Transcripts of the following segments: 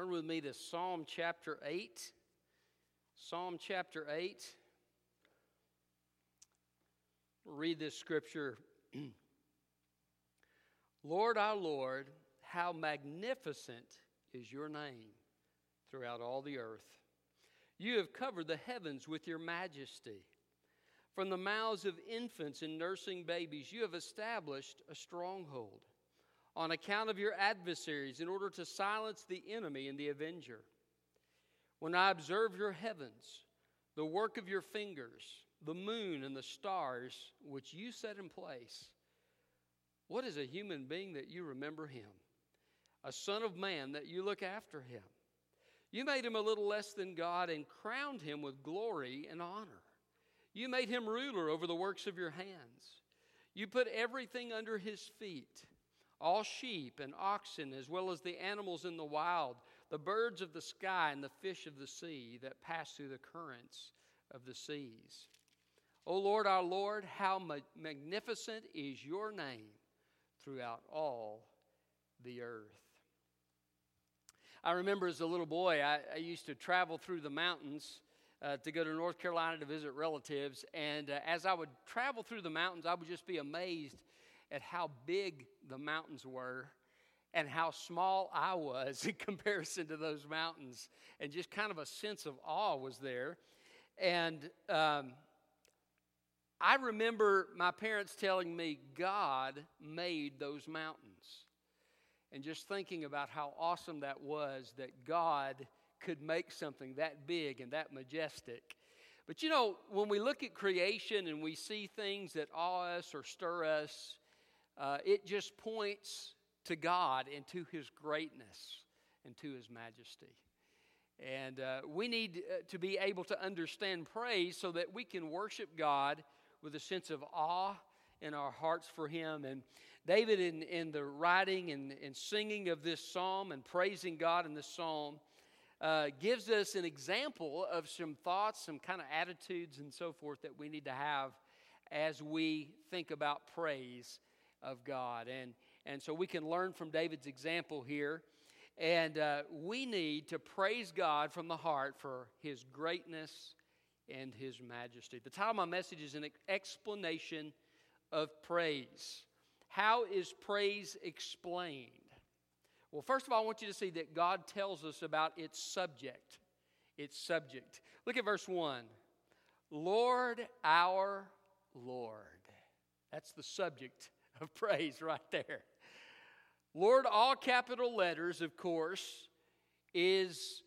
Turn with me to Psalm chapter 8. Psalm chapter 8. Read this scripture. Lord our Lord, how magnificent is your name throughout all the earth. You have covered the heavens with your majesty. From the mouths of infants and nursing babies, you have established a stronghold on account of your adversaries in order to silence the enemy and the avenger. When I observe your heavens, the work of your fingers, the moon and the stars which you set in place, what is a human being that you remember him? A son of man that you look after him. You made him a little less than God and crowned him with glory and honor. You made him ruler over the works of your hands. You put everything under his feet all sheep and oxen, as well as the animals in the wild, the birds of the sky, and the fish of the sea that pass through the currents of the seas. O Lord, our Lord, how ma- magnificent is your name throughout all the earth. I remember as a little boy, I, I used to travel through the mountains uh, to go to North Carolina to visit relatives. And uh, as I would travel through the mountains, I would just be amazed at how big the mountains were and how small I was in comparison to those mountains. And just kind of a sense of awe was there. And um, I remember my parents telling me God made those mountains. And just thinking about how awesome that was that God could make something that big and that majestic. But you know, when we look at creation and we see things that awe us or stir us, uh, it just points to God and to His greatness and to His majesty. And uh, we need uh, to be able to understand praise so that we can worship God with a sense of awe in our hearts for Him. And David, in, in the writing and, and singing of this psalm and praising God in this psalm, uh, gives us an example of some thoughts, some kind of attitudes, and so forth that we need to have as we think about praise of God. And, and so we can learn from David's example here. And uh, we need to praise God from the heart for his greatness and his majesty. The title of my message is an explanation of praise. How is praise explained? Well, first of all, I want you to see that God tells us about its subject. Its subject. Look at verse 1. Lord, our Lord. That's the subject of praise right there. Lord, all capital letters, of course, is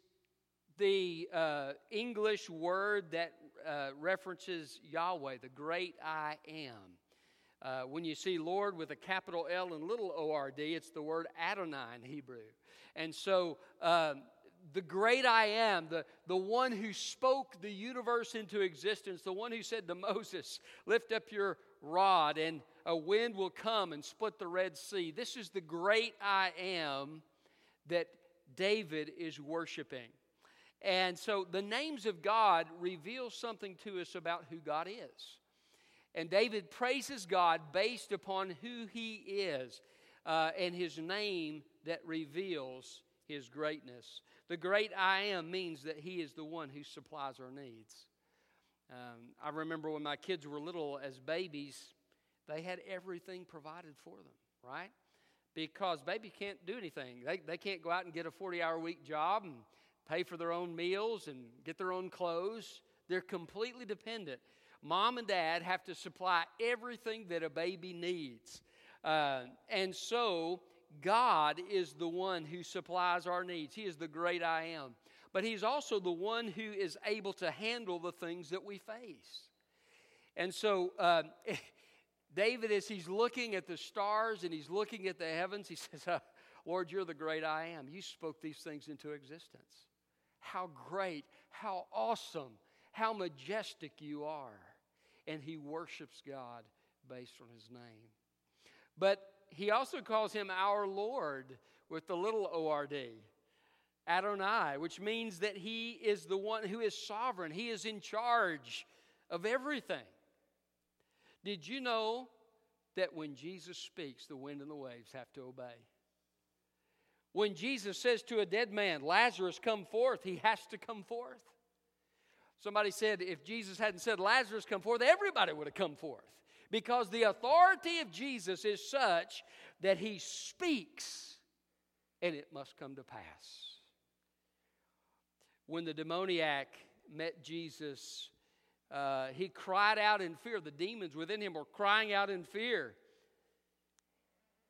the uh, English word that uh, references Yahweh, the great I am. Uh, when you see Lord with a capital L and little O R D, it's the word Adonai in Hebrew. And so um, the great I am, the, the one who spoke the universe into existence, the one who said to Moses, Lift up your rod and a wind will come and split the Red Sea. This is the great I am that David is worshiping. And so the names of God reveal something to us about who God is. And David praises God based upon who he is uh, and his name that reveals his greatness. The great I am means that he is the one who supplies our needs. Um, I remember when my kids were little as babies, they had everything provided for them, right? Because baby can't do anything. They, they can't go out and get a 40 hour week job and pay for their own meals and get their own clothes. They're completely dependent. Mom and dad have to supply everything that a baby needs. Uh, and so, God is the one who supplies our needs. He is the great I am. But He's also the one who is able to handle the things that we face. And so, uh, David, as he's looking at the stars and he's looking at the heavens, he says, uh, Lord, you're the great I am. You spoke these things into existence. How great, how awesome, how majestic you are. And he worships God based on his name. But he also calls him our Lord with the little O R D, Adonai, which means that he is the one who is sovereign, he is in charge of everything. Did you know that when Jesus speaks, the wind and the waves have to obey? When Jesus says to a dead man, Lazarus, come forth, he has to come forth. Somebody said if Jesus hadn't said, Lazarus, come forth, everybody would have come forth. Because the authority of Jesus is such that he speaks and it must come to pass. When the demoniac met Jesus, uh, he cried out in fear. The demons within him were crying out in fear.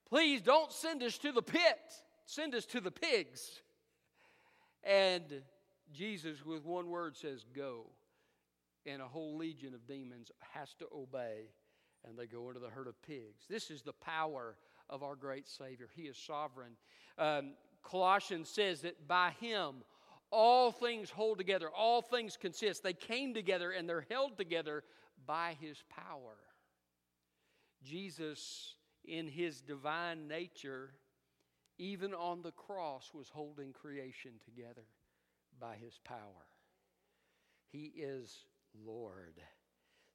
Please don't send us to the pit, send us to the pigs. And Jesus, with one word, says, Go. And a whole legion of demons has to obey, and they go into the herd of pigs. This is the power of our great Savior. He is sovereign. Um, Colossians says that by Him, all things hold together, all things consist. They came together and they're held together by His power. Jesus, in His divine nature, even on the cross, was holding creation together by his power. He is Lord.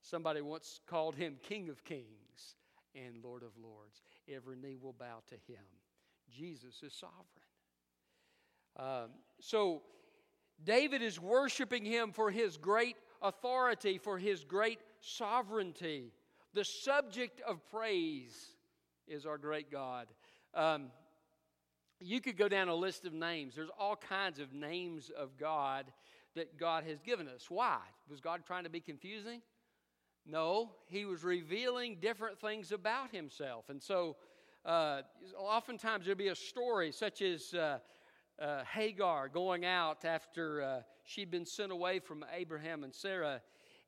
Somebody once called him King of Kings and Lord of Lords. Every knee will bow to him. Jesus is sovereign. Um, so, David is worshiping him for his great authority, for his great sovereignty. The subject of praise is our great God. Um, you could go down a list of names. There's all kinds of names of God that God has given us. Why? Was God trying to be confusing? No, He was revealing different things about Himself. And so, uh, oftentimes there'll be a story such as uh, uh, Hagar going out after uh, she'd been sent away from Abraham and Sarah,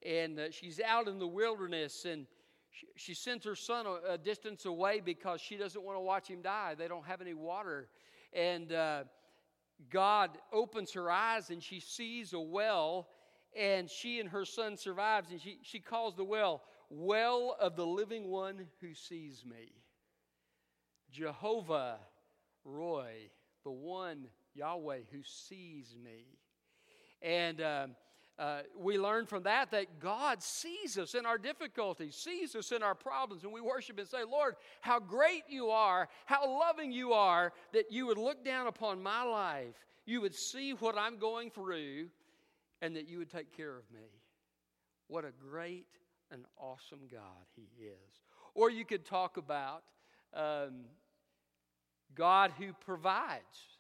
and uh, she's out in the wilderness and she, she sends her son a, a, distance away because she doesn't want to watch him die. They don't have any water. And uh, God opens her eyes and she sees a well, and she and her son survives, and she, she calls the well, Well of the living one who sees me. Jehovah Roi, the one Yahweh who sees me. And um, uh, we learn from that that God sees us in our difficulties, sees us in our problems, and we worship and say, Lord, how great you are, how loving you are, that you would look down upon my life, you would see what I'm going through, and that you would take care of me. What a great and awesome God He is. Or you could talk about um, God who provides.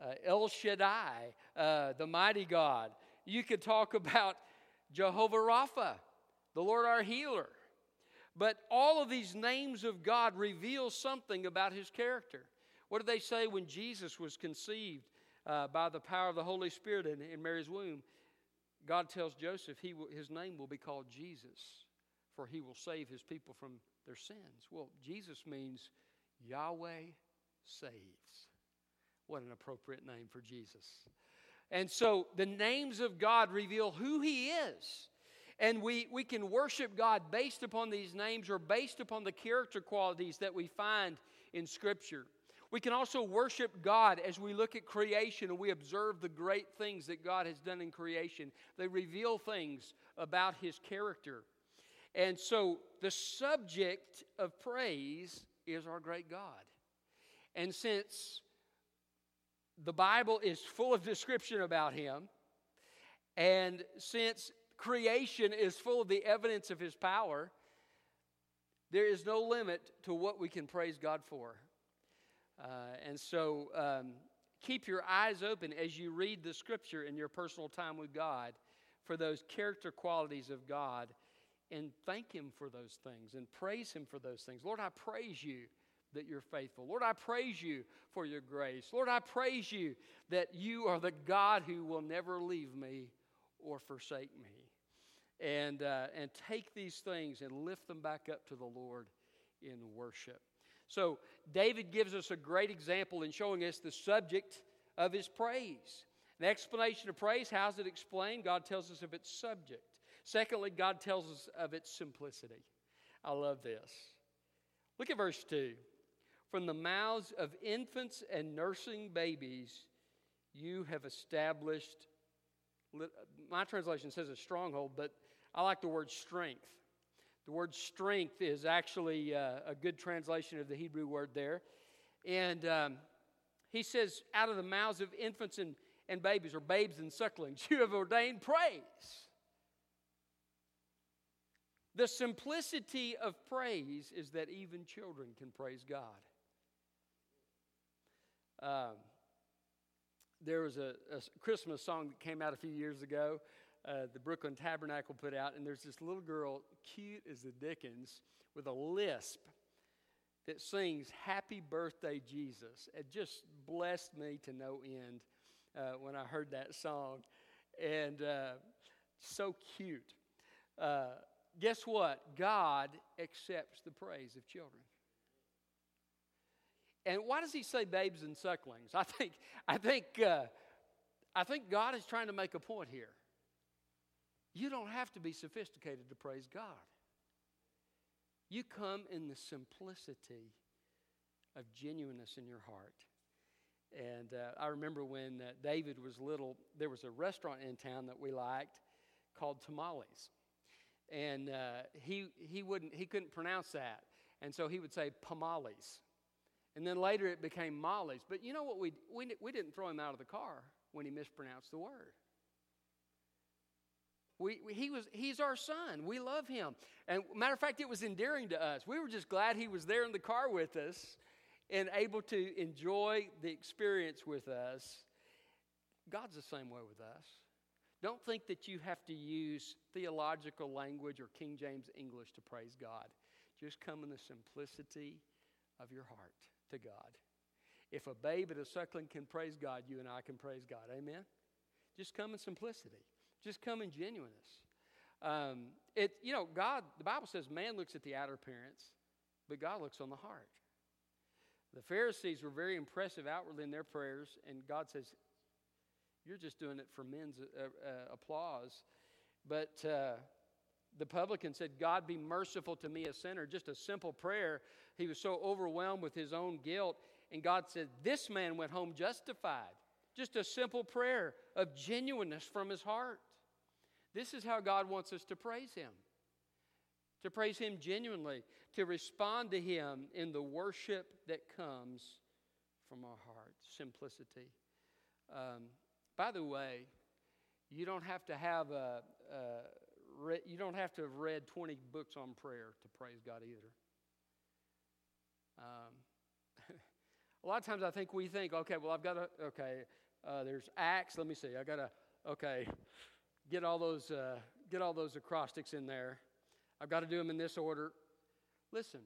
Uh, El Shaddai, uh, the mighty God, you could talk about Jehovah Rapha, the Lord our healer. But all of these names of God reveal something about his character. What did they say when Jesus was conceived uh, by the power of the Holy Spirit in, in Mary's womb? God tells Joseph he his name will be called Jesus, for he will save his people from their sins. Well, Jesus means Yahweh saves. What an appropriate name for Jesus. And so the names of God reveal who He is. And we, we can worship God based upon these names or based upon the character qualities that we find in Scripture. We can also worship God as we look at creation and we observe the great things that God has done in creation. They reveal things about His character. And so the subject of praise is our great God. And since the Bible is full of description about him. And since creation is full of the evidence of his power, there is no limit to what we can praise God for. Uh, and so um, keep your eyes open as you read the scripture in your personal time with God for those character qualities of God and thank Him for those things and praise Him for those things. Lord, I praise you that you're faithful. Lord, I praise you for your grace. Lord, I praise you that you are the God who will never leave me or forsake me. And, uh, and take these things and lift them back up to the Lord in worship. So, David gives us a great example in showing us the subject of his praise. An explanation of praise, how's it explained? God tells us of its subject. Secondly, God tells us of its simplicity. I love this. Look at verse 2. From the mouths of infants and nursing babies, you have established, my translation says a stronghold, but I like the word strength. The word strength is actually uh, a good translation of the Hebrew word there. And um, he says, out of the mouths of infants and, and babies, or babes and sucklings, you have ordained praise. The simplicity of praise is that even children can praise God. Um, there was a, a, Christmas song that came out a few years ago, uh, the Brooklyn Tabernacle put out, and there's this little girl, cute as the Dickens, with a lisp that sings Happy Birthday, Jesus. It just blessed me to no end uh, when I heard that song. And uh, so cute. Uh, guess what? God accepts the praise of children. And why does he say babes and sucklings? I think, I think, uh, I think God is trying to make a point here. You don't have to be sophisticated to praise God. You come in the simplicity of genuineness in your heart. And uh, I remember when uh, David was little, there was a restaurant in town that we liked called Tamales. And uh, he, he, wouldn't, he couldn't pronounce that. And so he would say Pomales. And then later it became Molly's. But you know what? We, we, we didn't throw him out of the car when he mispronounced the word. We, we, he was, he's our son. We love him. And matter of fact, it was endearing to us. We were just glad he was there in the car with us and able to enjoy the experience with us. God's the same way with us. Don't think that you have to use theological language or King James English to praise God. Just come in the simplicity of your heart to God. If a babe and a suckling can praise God, you and I can praise God. Amen? Just come in simplicity. Just come in genuineness. Um, it, you know, God, the Bible says man looks at the outer appearance, but God looks on the heart. The Pharisees were very impressive outwardly in their prayers, and God says, You're just doing it for men's uh, uh, applause. But uh, the publican said, God be merciful to me, a sinner. Just a simple prayer. He was so overwhelmed with his own guilt. And God said, This man went home justified. Just a simple prayer of genuineness from his heart. This is how God wants us to praise him to praise him genuinely, to respond to him in the worship that comes from our heart. Simplicity. Um, by the way, you don't have to have a, a re- you don't have to have read 20 books on prayer to praise God either. Um, a lot of times I think we think, okay, well, I've got to, okay, uh, there's Acts. Let me see. I've got to, okay, get all those, uh, get all those acrostics in there. I've got to do them in this order. Listen,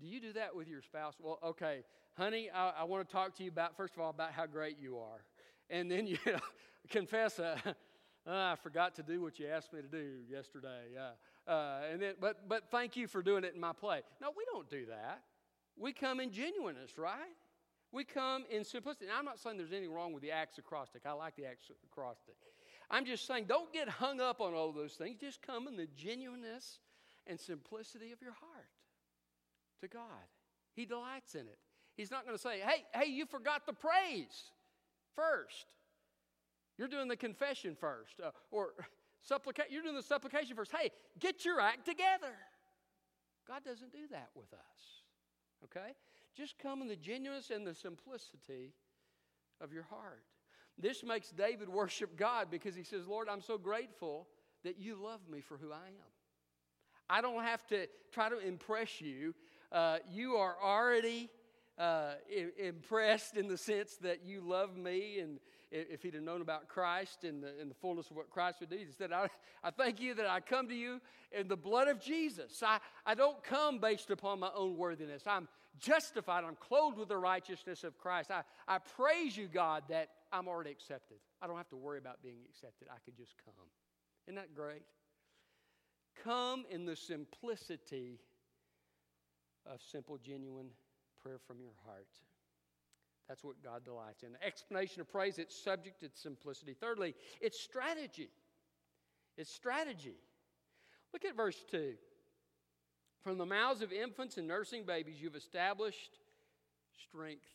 do you do that with your spouse? Well, okay, honey, I, I want to talk to you about, first of all, about how great you are. And then you confess, uh, oh, I forgot to do what you asked me to do yesterday. Uh, uh, and then, but, but thank you for doing it in my play. No, we don't do that. We come in genuineness, right? We come in simplicity. I'm not saying there's anything wrong with the acts acrostic. I like the acts acrostic. I'm just saying don't get hung up on all those things. Just come in the genuineness and simplicity of your heart to God. He delights in it. He's not going to say, hey, hey, you forgot the praise first. You're doing the confession first, uh, or supplicate. You're doing the supplication first. Hey, get your act together. God doesn't do that with us. Okay, just come in the genuineness and the simplicity of your heart. This makes David worship God because he says, "Lord, I'm so grateful that you love me for who I am. I don't have to try to impress you. Uh, you are already." Uh, impressed in the sense that you love me and if he'd have known about Christ and the, and the fullness of what Christ would do, he said, I, I thank you that I come to you in the blood of Jesus. I, I don't come based upon my own worthiness. I'm justified. I'm clothed with the righteousness of Christ. I, I praise you, God, that I'm already accepted. I don't have to worry about being accepted. I can just come. Isn't that great? Come in the simplicity of simple, genuine prayer from your heart. That's what God delights in. The explanation of praise, it's subject, it's simplicity. Thirdly, it's strategy. It's strategy. Look at verse 2. From the mouths of infants and nursing babies, you've established strength.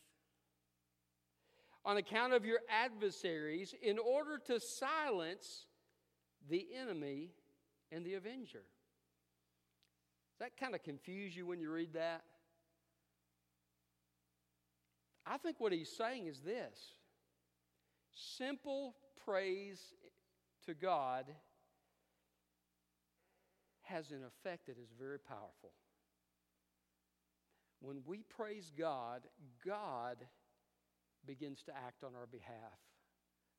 On account of your adversaries, in order to silence the enemy and the avenger. Does that kind of confuse you when you read that? I think what he's saying is this simple praise to God has an effect that is very powerful. When we praise God, God begins to act on our behalf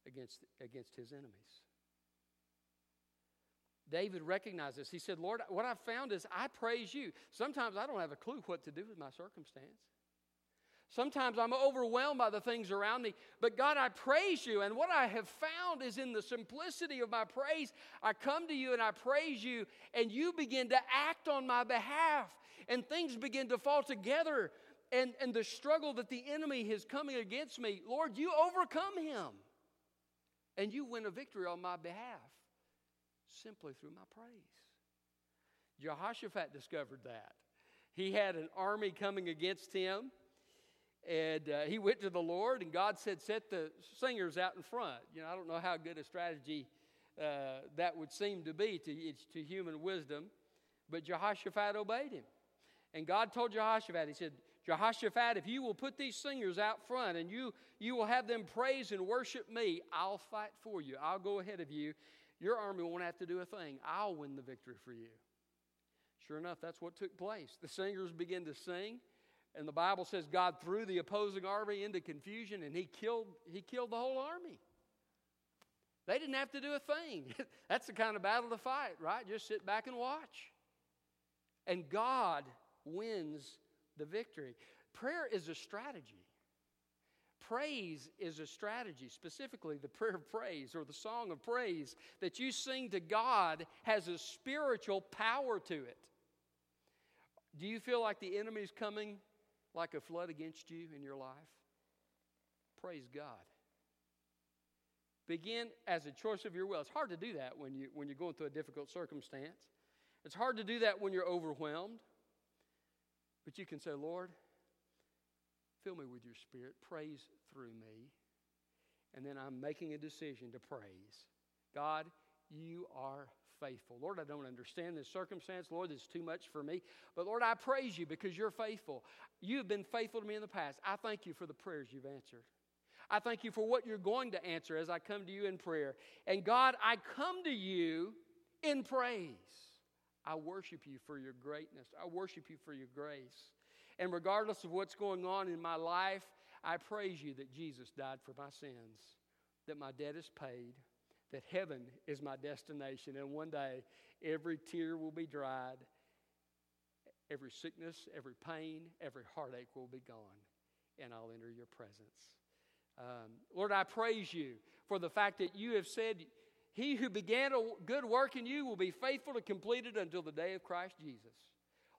against, against his enemies. David recognized this. He said, Lord, what I've found is I praise you. Sometimes I don't have a clue what to do with my circumstance. Sometimes I'm overwhelmed by the things around me, but God, I praise you. And what I have found is in the simplicity of my praise, I come to you and I praise you, and you begin to act on my behalf, and things begin to fall together. And, and the struggle that the enemy is coming against me, Lord, you overcome him, and you win a victory on my behalf simply through my praise. Jehoshaphat discovered that. He had an army coming against him, and uh, he went to the Lord, and God said, Set the singers out in front. You know, I don't know how good a strategy uh, that would seem to be to, to human wisdom, but Jehoshaphat obeyed him. And God told Jehoshaphat, He said, Jehoshaphat, if you will put these singers out front and you, you will have them praise and worship me, I'll fight for you. I'll go ahead of you, your army won't have to do a thing. I'll win the victory for you. Sure enough, that's what took place. The singers began to sing, and the Bible says God threw the opposing army into confusion and he killed, he killed the whole army. They didn't have to do a thing. that's the kind of battle to fight, right? Just sit back and watch. And God wins the victory. Prayer is a strategy. Praise is a strategy, specifically the prayer of praise or the song of praise that you sing to God has a spiritual power to it. Do you feel like the enemy is coming like a flood against you in your life? Praise God. Begin as a choice of your will. It's hard to do that when, you, when you're going through a difficult circumstance. It's hard to do that when you're overwhelmed. But you can say, Lord, Fill me with your spirit. Praise through me. And then I'm making a decision to praise. God, you are faithful. Lord, I don't understand this circumstance. Lord, this is too much for me. But Lord, I praise you because you're faithful. You have been faithful to me in the past. I thank you for the prayers you've answered. I thank you for what you're going to answer as I come to you in prayer. And God, I come to you in praise. I worship you for your greatness. I worship you for your grace. And regardless of what's going on in my life, I praise you that Jesus died for my sins, that my debt is paid, that heaven is my destination, and one day every tear will be dried, every sickness, every pain, every heartache will be gone, and I'll enter your presence. Um, Lord, I praise you for the fact that you have said, He who began a good work in you will be faithful to complete it until the day of Christ Jesus.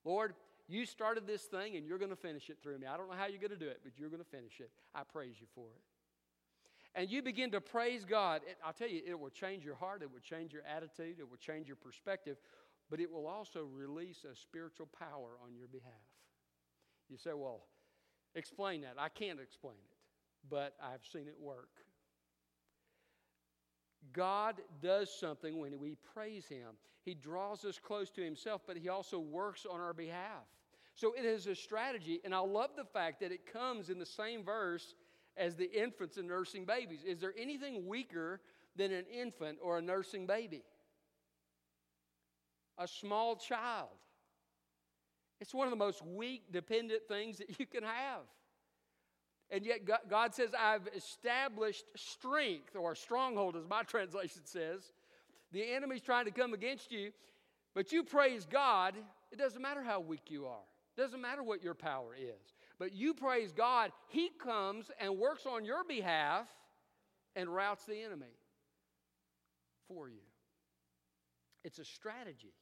Lord, you started this thing and you're going to finish it through me. I don't know how you're going to do it, but you're going to finish it. I praise you for it. And you begin to praise God. It, I'll tell you, it will change your heart, it will change your attitude, it will change your perspective, but it will also release a spiritual power on your behalf. You say, well, explain that. I can't explain it, but I've seen it work. God does something when we praise Him. He draws us close to Himself, but He also works on our behalf. So it is a strategy, and I love the fact that it comes in the same verse as the infants and nursing babies. Is there anything weaker than an infant or a nursing baby? A small child. It's one of the most weak, dependent things that you can have. And yet, God says, I've established strength, or stronghold, as my translation says. The enemy's trying to come against you, but you praise God. It doesn't matter how weak you are. It doesn't matter what your power is. But you praise God, He comes and works on your behalf and routs the enemy for you. It's a strategy.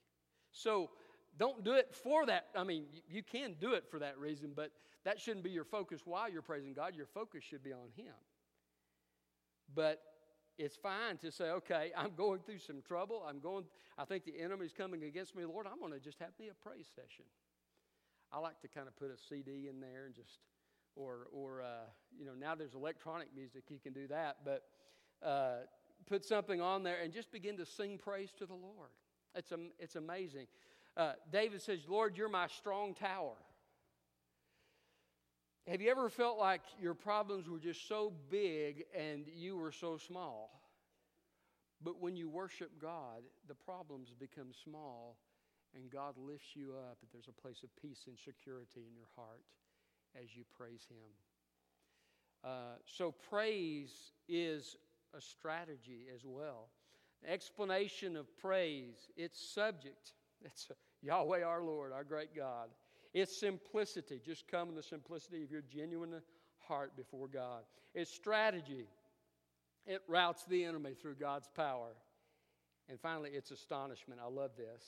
So don't do it for that. I mean, you can do it for that reason, but that shouldn't be your focus while you're praising God. Your focus should be on Him. But it's fine to say, okay, I'm going through some trouble. I'm going, I think the enemy's coming against me. Lord, I'm going to just have me a praise session. I like to kind of put a CD in there and just, or, or uh, you know, now there's electronic music, you can do that, but uh, put something on there and just begin to sing praise to the Lord. It's, um, it's amazing. Uh, David says, Lord, you're my strong tower. Have you ever felt like your problems were just so big and you were so small? But when you worship God, the problems become small and God lifts you up. There's a place of peace and security in your heart as you praise Him. Uh, so, praise is a strategy as well. Explanation of praise, its subject, it's Yahweh our Lord, our great God. It's simplicity. Just come in the simplicity of your genuine heart before God. It's strategy. It routs the enemy through God's power. And finally, it's astonishment. I love this.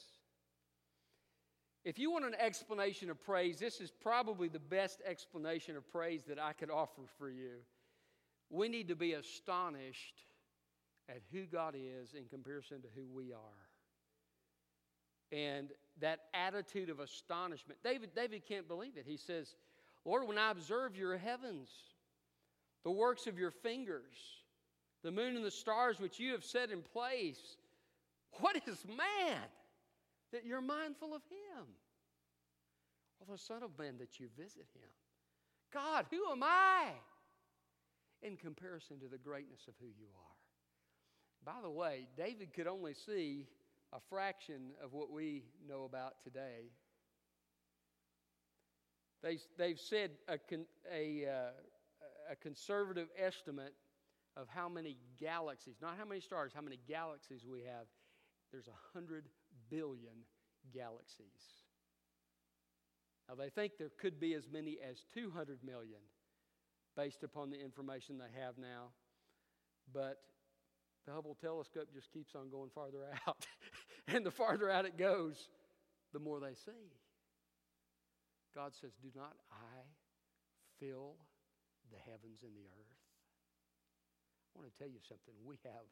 If you want an explanation of praise, this is probably the best explanation of praise that I could offer for you. We need to be astonished at who God is in comparison to who we are. And that attitude of astonishment. David, David can't believe it. He says, Lord, when I observe your heavens, the works of your fingers, the moon and the stars which you have set in place, what is man that you're mindful of him? Or the Son of Man that you visit him? God, who am I in comparison to the greatness of who you are? By the way, David could only see a fraction of what we know about today. They, they've said a, a, uh, a conservative estimate of how many galaxies, not how many stars, how many galaxies we have. There's a hundred billion galaxies. Now, they think there could be as many as 200 million based upon the information they have now. But the Hubble telescope just keeps on going farther out. and the farther out it goes, the more they see. God says, Do not I fill the heavens and the earth? I want to tell you something. We have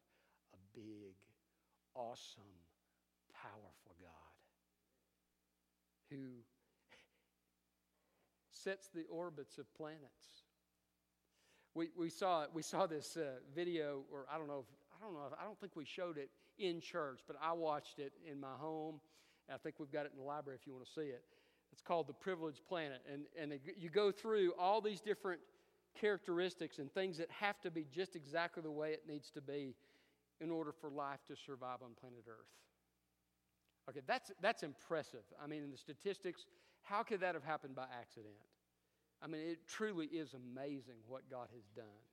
a big, awesome, powerful God who sets the orbits of planets. We, we, saw, we saw this uh, video, or I don't know, if, I don't know, if, I don't think we showed it in church, but I watched it in my home. I think we've got it in the library if you want to see it. It's called The Privileged Planet. And, and you go through all these different characteristics and things that have to be just exactly the way it needs to be in order for life to survive on planet Earth. Okay, that's, that's impressive. I mean, in the statistics, how could that have happened by accident? I mean, it truly is amazing what God has done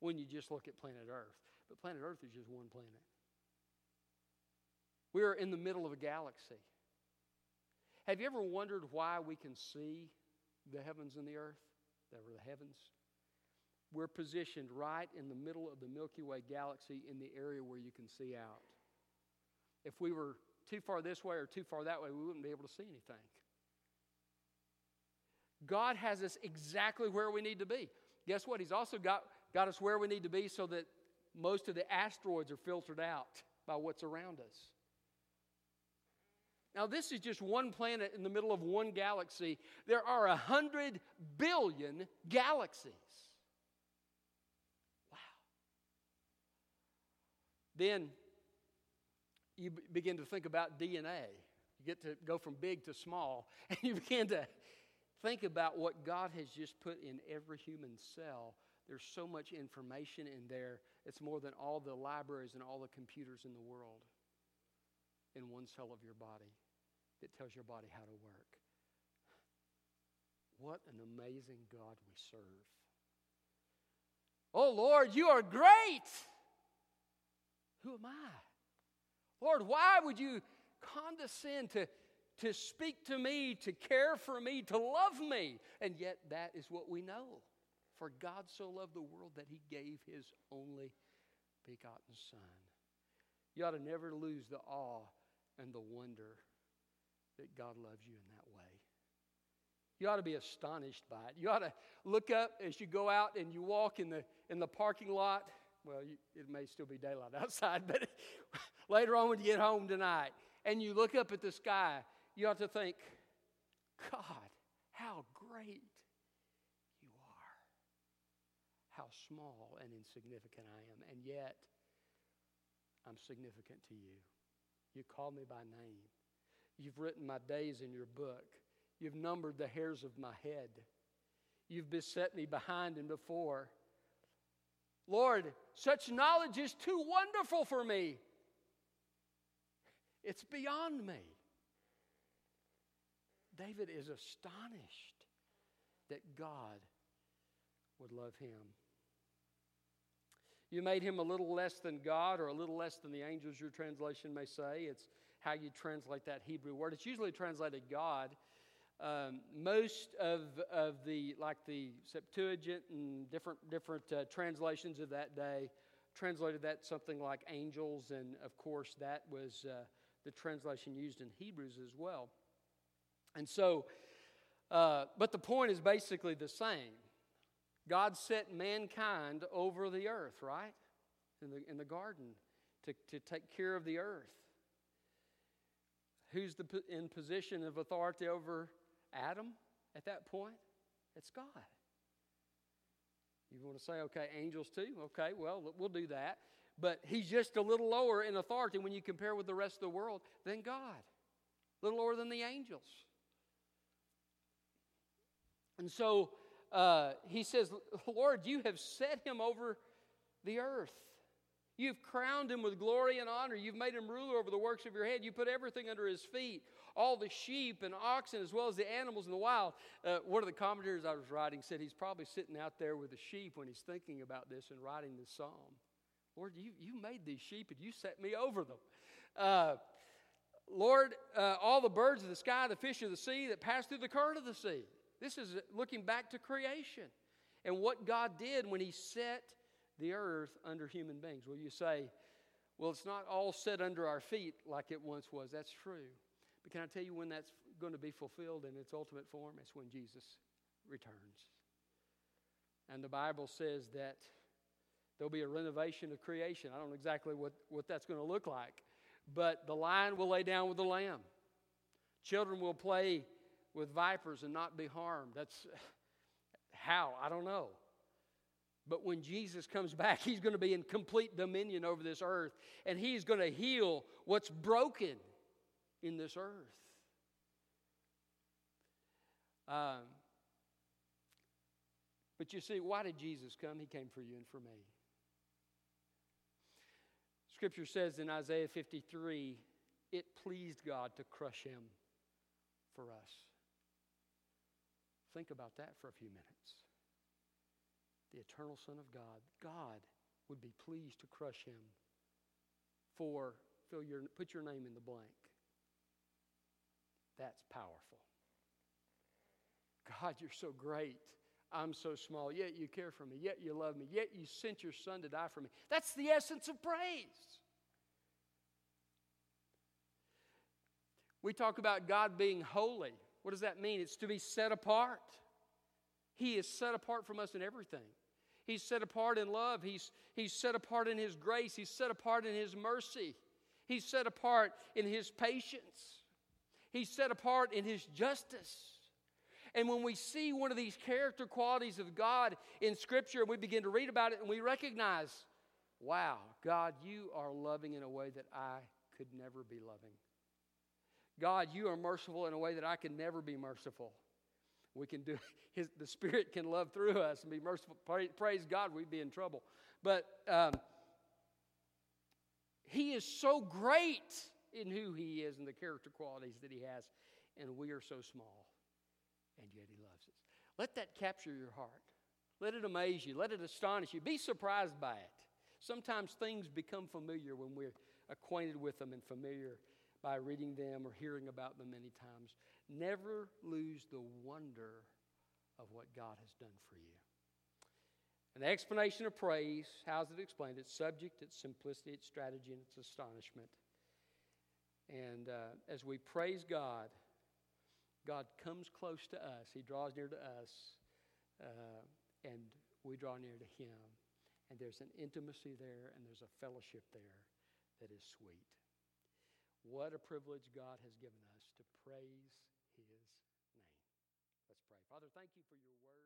when you just look at planet Earth. But planet Earth is just one planet. We are in the middle of a galaxy. Have you ever wondered why we can see the heavens and the earth? That were the heavens. We're positioned right in the middle of the Milky Way galaxy in the area where you can see out. If we were too far this way or too far that way, we wouldn't be able to see anything. God has us exactly where we need to be. Guess what? He's also got, got us where we need to be so that most of the asteroids are filtered out by what's around us. Now, this is just one planet in the middle of one galaxy. There are a hundred billion galaxies. Wow. Then you begin to think about DNA. You get to go from big to small, and you begin to think about what God has just put in every human cell. There's so much information in there, it's more than all the libraries and all the computers in the world in one cell of your body that tells your body how to work. What an amazing God we serve. Oh Lord, you are great. Who am I? Lord, why would you condescend to, to speak to me, to care for me, to love me? And yet, that is what we know. For God so loved the world that he gave his only begotten Son. You ought to never lose the awe and the wonder that God loves you in that way. You ought to be astonished by it. You ought to look up as you go out and you walk in the, in the parking lot. Well, you, it may still be daylight outside, but later on when you get home tonight and you look up at the sky, you ought to think, God, how great you are. How small and insignificant I am. And yet, I'm significant to you. You call me by name. You've written my days in your book. You've numbered the hairs of my head. You've beset me behind and before. Lord, such knowledge is too wonderful for me. It's beyond me. David is astonished that God would love him. You made him a little less than God or a little less than the angels, your translation may say. It's how you translate that Hebrew word. It's usually translated God. Um, most of, of the, like the Septuagint and different, different uh, translations of that day, translated that something like angels, and of course, that was uh, the translation used in Hebrews as well. And so, uh, but the point is basically the same. God set mankind over the earth, right? In the, in the garden to, to take care of the earth. Who's the, in position of authority over Adam at that point? It's God. You want to say, okay, angels too? Okay, well, we'll do that. But he's just a little lower in authority when you compare with the rest of the world than God, a little lower than the angels. And so uh, he says, Lord, you have set him over the earth. You've crowned him with glory and honor. You've made him ruler over the works of your head. You put everything under his feet, all the sheep and oxen, as well as the animals in the wild. Uh, one of the commentators I was writing said he's probably sitting out there with the sheep when he's thinking about this and writing this psalm. Lord, you, you made these sheep and you set me over them. Uh, Lord, uh, all the birds of the sky, the fish of the sea that pass through the current of the sea. This is looking back to creation and what God did when He set the earth under human beings. Well, you say, well, it's not all set under our feet like it once was. That's true. But can I tell you when that's going to be fulfilled in its ultimate form? It's when Jesus returns. And the Bible says that there'll be a renovation of creation. I don't know exactly what, what that's going to look like, but the lion will lay down with the lamb. Children will play with vipers and not be harmed. That's how, I don't know. But when Jesus comes back, he's going to be in complete dominion over this earth, and he's going to heal what's broken in this earth. Um, but you see, why did Jesus come? He came for you and for me. Scripture says in Isaiah 53 it pleased God to crush him for us. Think about that for a few minutes the eternal Son of God, God would be pleased to crush him for, fill your, put your name in the blank. That's powerful. God, you're so great. I'm so small, yet you care for me, yet you love me, yet you sent your son to die for me. That's the essence of praise. We talk about God being holy. What does that mean? It's to be set apart. He is set apart from us in everything. He's set apart in love. He's, he's set apart in His grace. He's set apart in His mercy. He's set apart in His patience. He's set apart in His justice. And when we see one of these character qualities of God in Scripture, and we begin to read about it and we recognize, wow, God, you are loving in a way that I could never be loving. God, you are merciful in a way that I can never be merciful. We can do his, the Spirit can love through us and be merciful. Praise God, we'd be in trouble. But um, He is so great in who He is and the character qualities that He has, and we are so small, and yet He loves us. Let that capture your heart. Let it amaze you. Let it astonish you. Be surprised by it. Sometimes things become familiar when we're acquainted with them and familiar by reading them or hearing about them many times. Never lose the wonder of what God has done for you. The explanation of praise, how's it explained? It's subject, it's simplicity, it's strategy, and it's astonishment. And uh, as we praise God, God comes close to us. He draws near to us, uh, and we draw near to Him. And there's an intimacy there, and there's a fellowship there that is sweet. What a privilege God has given us to praise His name. Let's pray. Father, thank you for your word.